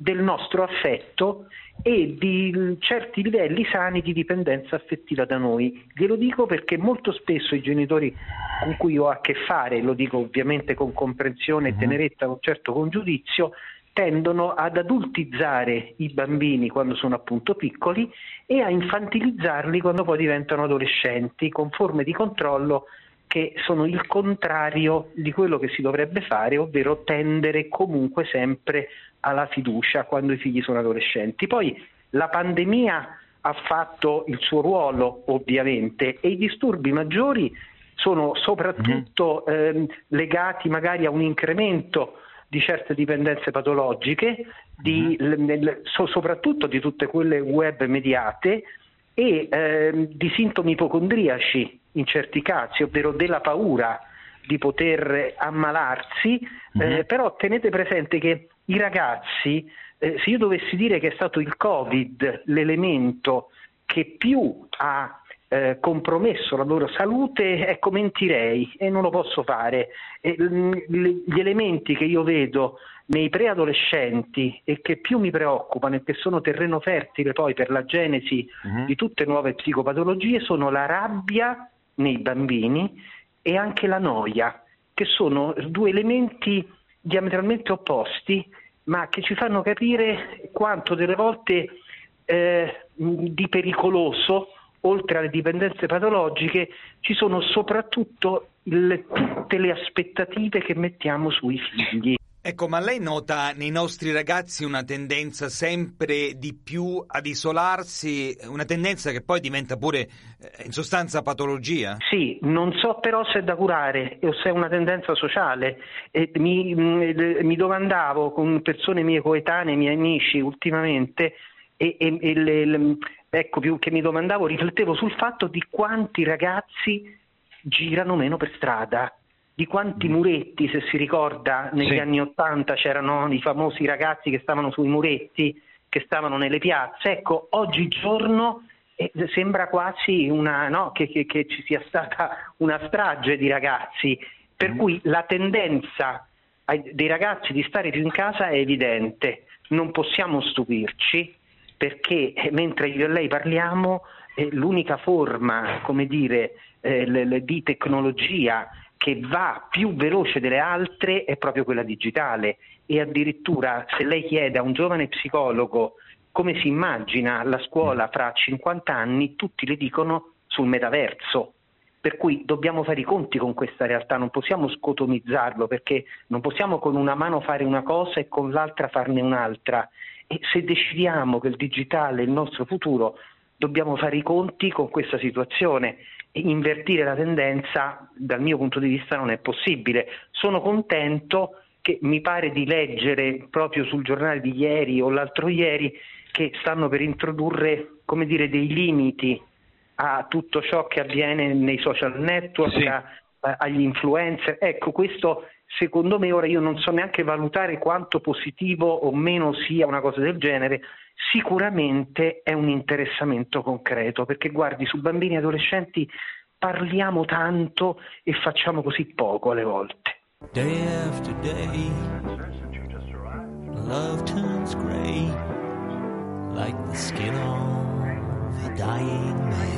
P: del nostro affetto e di certi livelli sani di dipendenza affettiva da noi. Glielo dico perché molto spesso i genitori con cui ho a che fare, lo dico ovviamente con comprensione e mhm. tenerezza, con certo con giudizio, tendono ad adultizzare i bambini quando sono appunto piccoli e a infantilizzarli quando poi diventano adolescenti con forme di controllo che sono il contrario di quello che si dovrebbe fare, ovvero tendere comunque sempre alla fiducia quando i figli sono adolescenti. Poi la pandemia ha fatto il suo ruolo ovviamente e i disturbi maggiori sono soprattutto mm. eh, legati magari a un incremento di certe dipendenze patologiche, di, mm. l, so, soprattutto di tutte quelle web mediate e eh, di sintomi ipocondriaci in certi casi, ovvero della paura di poter ammalarsi, mm-hmm. eh, però tenete presente che i ragazzi, eh, se io dovessi dire che è stato il Covid l'elemento che più ha eh, compromesso la loro salute, ecco mentirei e non lo posso fare. E, gli elementi che io vedo nei preadolescenti e che più mi preoccupano e che sono terreno fertile poi per la genesi uh-huh. di tutte nuove psicopatologie sono la rabbia nei bambini e anche la noia, che sono due elementi diametralmente opposti, ma che ci fanno capire quanto delle volte eh, di pericoloso, oltre alle dipendenze patologiche, ci sono soprattutto il, tutte le aspettative che mettiamo sui figli.
B: Ecco, ma lei nota nei nostri ragazzi una tendenza sempre di più ad isolarsi, una tendenza che poi diventa pure eh, in sostanza patologia?
P: Sì, non so però se è da curare o se è una tendenza sociale. Mi, mm, mi, domandavo con persone mie coetanee, miei amici ultimamente, e, e, e le, le, ecco più che mi domandavo, riflettevo sul fatto di quanti ragazzi girano meno per strada di quanti mm. muretti, se si ricorda, negli sì. anni Ottanta c'erano i famosi ragazzi che stavano sui muretti che stavano nelle piazze, ecco, oggigiorno eh, sembra quasi una, no, che, che, che, ci sia stata una strage di ragazzi, per cui la tendenza dei ragazzi di stare più in casa è evidente, non possiamo stupirci perché eh, mentre io e lei parliamo eh, l'unica forma, come dire, eh, di tecnologia che va più veloce delle altre è proprio quella digitale e addirittura se lei chiede a un giovane psicologo come si immagina la scuola fra 50 anni, tutti le dicono sul metaverso. Per cui dobbiamo fare i conti con questa realtà, non possiamo scotomizzarlo perché non possiamo con una mano fare una cosa e con l'altra farne un'altra. E se decidiamo che il digitale è il nostro futuro, dobbiamo fare i conti con questa situazione invertire la tendenza dal mio punto di vista non è possibile. Sono contento che mi pare di leggere proprio sul giornale di ieri o l'altro ieri che stanno per introdurre come dire, dei limiti a tutto ciò che avviene nei social network, sì. a, agli influencer. Ecco, questo secondo me ora io non so neanche valutare quanto positivo o meno sia una cosa del genere, sicuramente è un interessamento concreto, perché guardi, su bambini e adolescenti parliamo tanto e facciamo così poco alle volte. Day after day, love turns gray, like the skin of a dying man.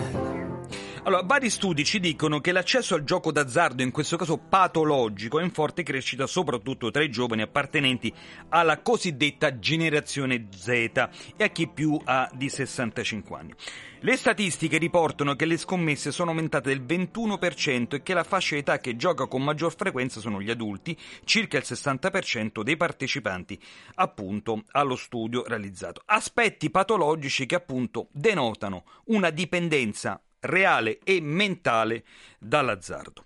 B: Allora, vari studi ci dicono che l'accesso al gioco d'azzardo, in questo caso patologico, è in forte crescita soprattutto tra i giovani appartenenti alla cosiddetta generazione Z e a chi più ha di 65 anni. Le statistiche riportano che le scommesse sono aumentate del 21% e che la fascia d'età che gioca con maggior frequenza sono gli adulti, circa il 60% dei partecipanti appunto allo studio realizzato. Aspetti patologici che appunto denotano una dipendenza reale e mentale dall'azzardo.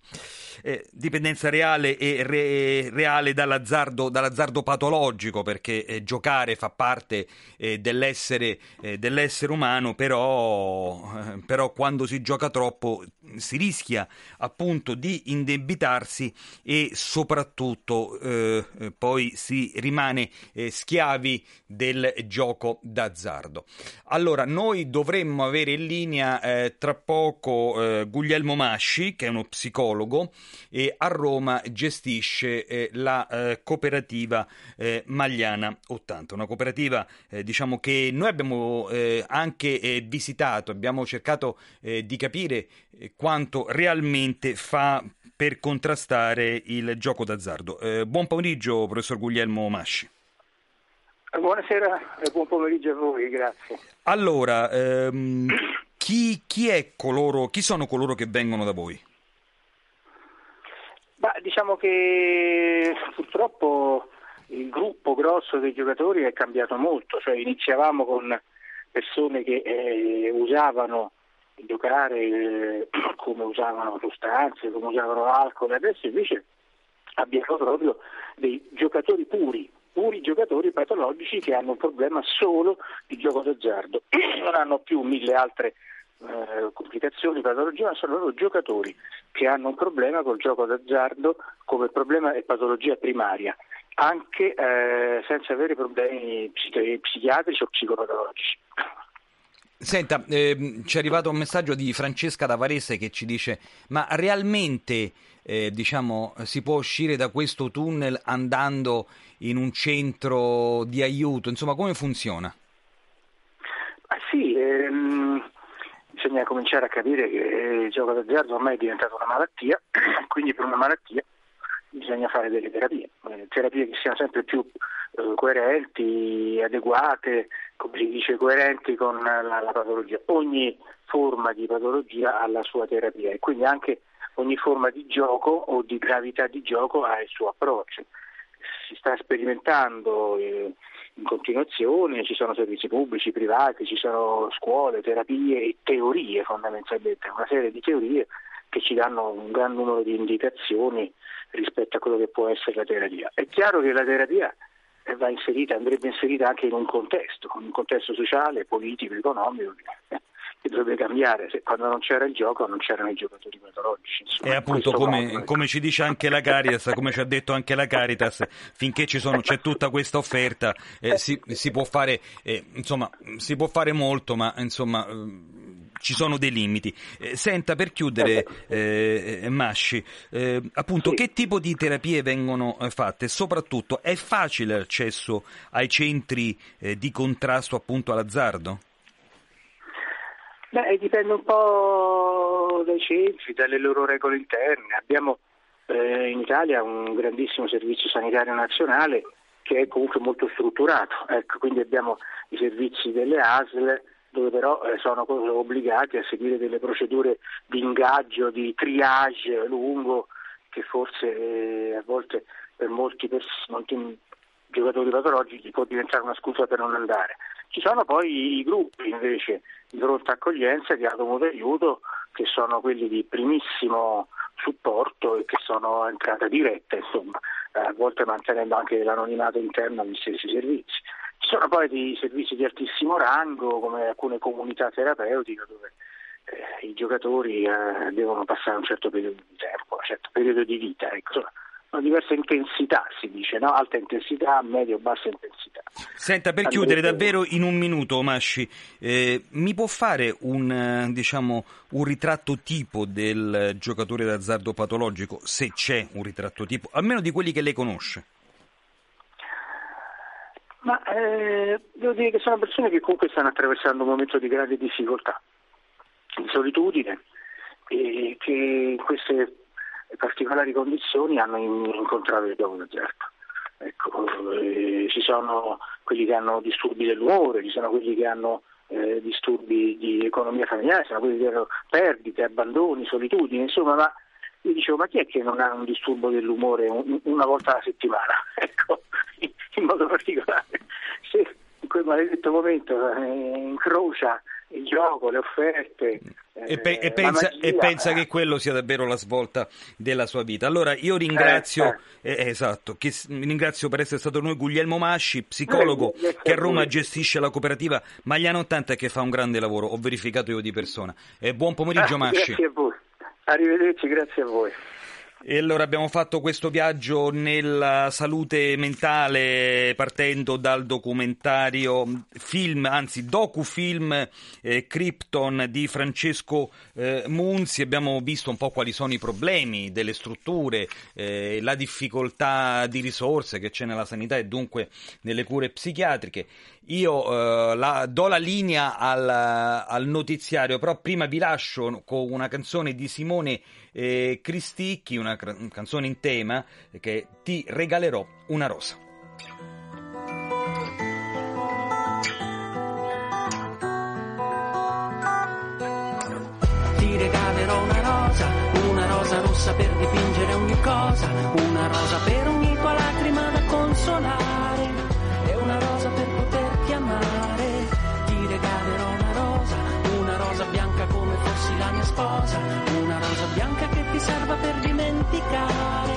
B: Eh, dipendenza reale e re, reale dall'azzardo, dall'azzardo, patologico, perché eh, giocare fa parte eh, dell'essere, eh, dell'essere, umano, però, eh, però, quando si gioca troppo si rischia appunto di indebitarsi e soprattutto eh, poi si rimane schiavi del gioco d'azzardo. Allora, noi dovremmo avere in linea tra poco Guglielmo Masci, che è uno psicologo, e a Roma gestisce eh, la eh, cooperativa eh, Magliana 80, una cooperativa eh, diciamo che noi abbiamo eh, anche eh, visitato, abbiamo cercato di capire quanto realmente fa per contrastare il gioco d'azzardo. buon pomeriggio, professor Guglielmo Masci.
Q: Buonasera e buon pomeriggio a voi, grazie.
B: Allora, ehm, chi, chi, coloro, chi, sono coloro che vengono da voi?
Q: Bah, diciamo che purtroppo il gruppo grosso dei giocatori è cambiato molto, cioè iniziavamo con persone che eh, usavano giocare eh, come usavano sostanze, come usavano alcol, adesso invece abbiamo proprio dei giocatori puri, puri giocatori patologici che hanno un problema solo di gioco d'azzardo, [CLEARS THROAT] non hanno più mille altre eh, complicazioni, patologie, ma sono loro giocatori che hanno un problema col gioco d'azzardo come problema e patologia primaria, anche eh, senza avere problemi psichi- psichiatrici o psicopatologici.
B: Senta, eh, ci è arrivato un messaggio di Francesca da Varese che ci dice: Ma realmente eh, diciamo, si può uscire da questo tunnel andando in un centro di aiuto? Insomma, come funziona?
Q: Ah, sì, ehm, bisogna cominciare a capire che il gioco d'azzardo ormai è diventato una malattia, [CLEARS THROAT] quindi per una malattia bisogna fare delle terapie, eh, terapie che siano sempre più eh, coerenti, adeguate, come si dice, coerenti con la, la, patologia. Ogni forma di patologia ha la sua terapia e quindi anche ogni forma di gioco o di gravità di gioco ha il suo approccio. Si sta sperimentando eh, in continuazione, ci sono servizi pubblici, privati, ci sono scuole, terapie e teorie fondamentalmente, una serie di teorie che ci danno un gran numero di indicazioni rispetto a quello che può essere la terapia. È chiaro che la terapia inserita, andrebbe inserita anche in un contesto, in un contesto sociale, politico, economico, che dovrebbe cambiare, se quando non c'era il gioco non c'erano i giocatori patologici. Insomma,
B: e appunto come, come, ci dice anche la Caritas, come ci ha detto anche la Caritas, finché sono, c'è tutta questa offerta eh, si, si, può fare, eh, insomma, si può fare molto, ma insomma ci sono dei limiti. Eh, senta, per chiudere, eh, eh Masci, eh, appunto, sì. che tipo di terapie vengono eh, fatte? Soprattutto, è facile l'accesso ai centri eh, di contrasto appunto all'azzardo?
Q: Beh, dipende un po' dai centri, dalle loro regole interne. Abbiamo in Italia un grandissimo servizio sanitario nazionale che è comunque molto strutturato, ecco, quindi abbiamo i servizi delle ASL, dove però eh, sono obbligati a seguire delle procedure di ingaggio, di triage lungo, che forse eh, a volte per molti, pers- molti giocatori patologici può diventare una scusa per non andare. Ci sono poi i gruppi invece pronta accoglienza che hanno avuto aiuto, che sono quelli di primissimo supporto e che sono entrata diretta, insomma, a volte mantenendo anche l'anonimato interno agli stessi servizi. Ci sono poi dei servizi di altissimo rango come alcune comunità terapeutiche dove eh, i giocatori eh, devono passare un certo periodo di tempo, un certo periodo di vita. Ecco. Sono diverse intensità, si dice, no? alta intensità, medio, bassa intensità.
B: Senta, per chiudere davvero in un minuto, Masci, eh, mi può fare un, eh, diciamo, un ritratto tipo del giocatore d'azzardo patologico, se c'è un ritratto tipo, almeno di quelli che lei conosce?
Q: Ma eh, devo dire che sono persone che comunque stanno attraversando un momento di grande difficoltà, di solitudine e che in queste particolari condizioni hanno incontrato il gioco d'azzardo. Ecco, eh, ci sono quelli che hanno disturbi dell'umore, ci sono quelli che hanno eh, disturbi di economia familiare, ci sono quelli che hanno perdite, abbandoni, solitudine, insomma, ma io dicevo ma chi è che non ha un disturbo dell'umore una volta alla settimana? [LAUGHS] Ecco, in modo particolare, se in quel maledetto momento eh, incrocia il gioco, le offerte.
B: E, pe- e, pensa, magia, e, pensa, che quello sia davvero la svolta della sua vita. Allora io ringrazio, eh, eh. esatto, che, ringrazio per essere stato noi Guglielmo Masci, psicologo eh, che a Roma gestisce la cooperativa Magliano 80 e che fa un grande lavoro, ho verificato io di persona. buon pomeriggio
Q: ah,
B: Masci.
Q: Grazie a voi, arrivederci, grazie a voi.
B: E allora abbiamo fatto questo viaggio nella salute mentale partendo dal documentario film, anzi docufilm eh, Krypton di Francesco eh, Munzi. Abbiamo visto un po' quali sono i problemi delle strutture, eh, la difficoltà di risorse che c'è nella sanità e dunque nelle cure psichiatriche. Io eh, la, do la linea al, al, notiziario, però prima vi lascio con una canzone di Simone eh, Cristicchi, una, canzone in tema che ti regalerò una rosa.
R: Ti regalerò una rosa, una rosa rossa per dipingere ogni cosa, una rosa per ogni tua lacrima da consolare serva per dimenticare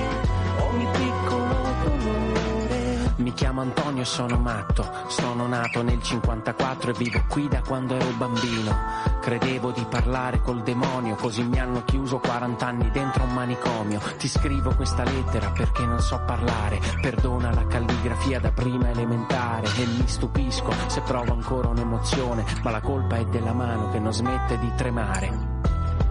R: ogni piccolo dolore. Mi chiamo Antonio e sono matto, sono nato nel 54 e vivo qui da quando ero bambino. Credevo di parlare col demonio, così mi hanno chiuso 40 anni dentro un manicomio. Ti scrivo questa lettera perché non so parlare, perdona la calligrafia da prima elementare e mi stupisco se provo ancora un'emozione, ma la colpa è della mano che non smette di tremare.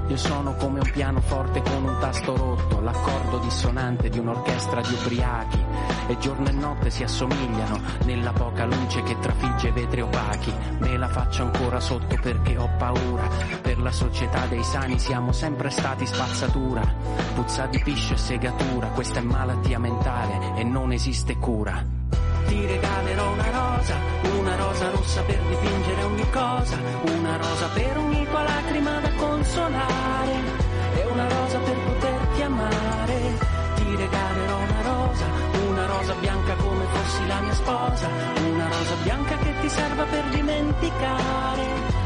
R: Io sono come un pianoforte con un tasto rotto, l'accordo dissonante di un'orchestra di ubriachi. E giorno e notte si assomigliano nella poca luce che trafigge vetri opachi. Me la faccio ancora sotto perché ho paura. Per la società dei sani siamo sempre stati spazzatura. Puzza di piscio e segatura, questa è malattia mentale e non esiste cura. Ti regalerò una rosa, una rosa rossa per dipingere ogni cosa, una rosa per ogni tua lacrima da consolare e una rosa per poterti amare. Ti regalerò una rosa, una rosa bianca come fossi la mia sposa, una rosa bianca che ti serva per dimenticare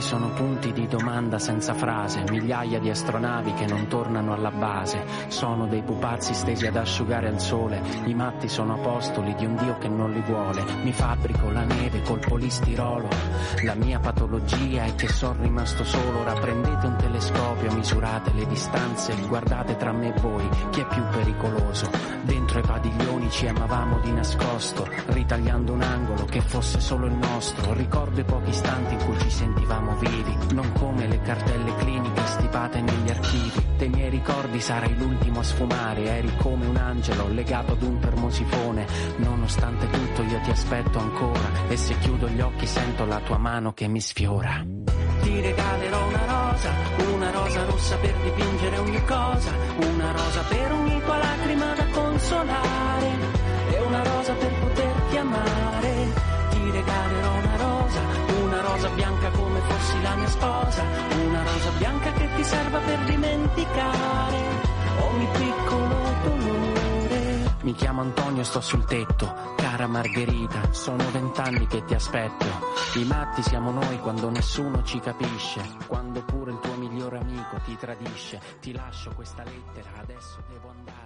R: sono punti di domanda senza frase, migliaia di astronavi che non tornano alla base, sono dei pupazzi stesi ad asciugare al sole, i matti sono apostoli di un Dio che non li vuole, mi fabbrico la neve col polistirolo, la mia patologia è che sono rimasto solo, ora prendete un telescopio, misurate le distanze, guardate tra me e voi, chi è più pericoloso, dentro i padiglioni ci amavamo di nascosto, ritagliando un angolo che fosse solo il nostro, ricordo i pochi istanti in cui ci sentivamo vivi, non come le cartelle cliniche stipate negli archivi. Dei miei ricordi sarai l'ultimo a sfumare, eri come un angelo legato ad un termosifone. Nonostante tutto io ti aspetto ancora e se chiudo gli occhi sento la tua mano che mi sfiora. Ti regalerò una rosa, una rosa rossa per dipingere ogni cosa, una rosa per ogni tua lacrima da consolare e una rosa per poterti amare. Ti regalerò una rosa, una rosa bianca come fossi la mia sposa, una rosa bianca che ti serva per dimenticare ogni piccolo dolore. Mi chiamo Antonio, sto sul tetto, cara Margherita, sono vent'anni che ti aspetto. I matti siamo noi quando nessuno ci capisce, quando pure il tuo migliore amico ti tradisce. Ti lascio questa lettera, adesso devo andare,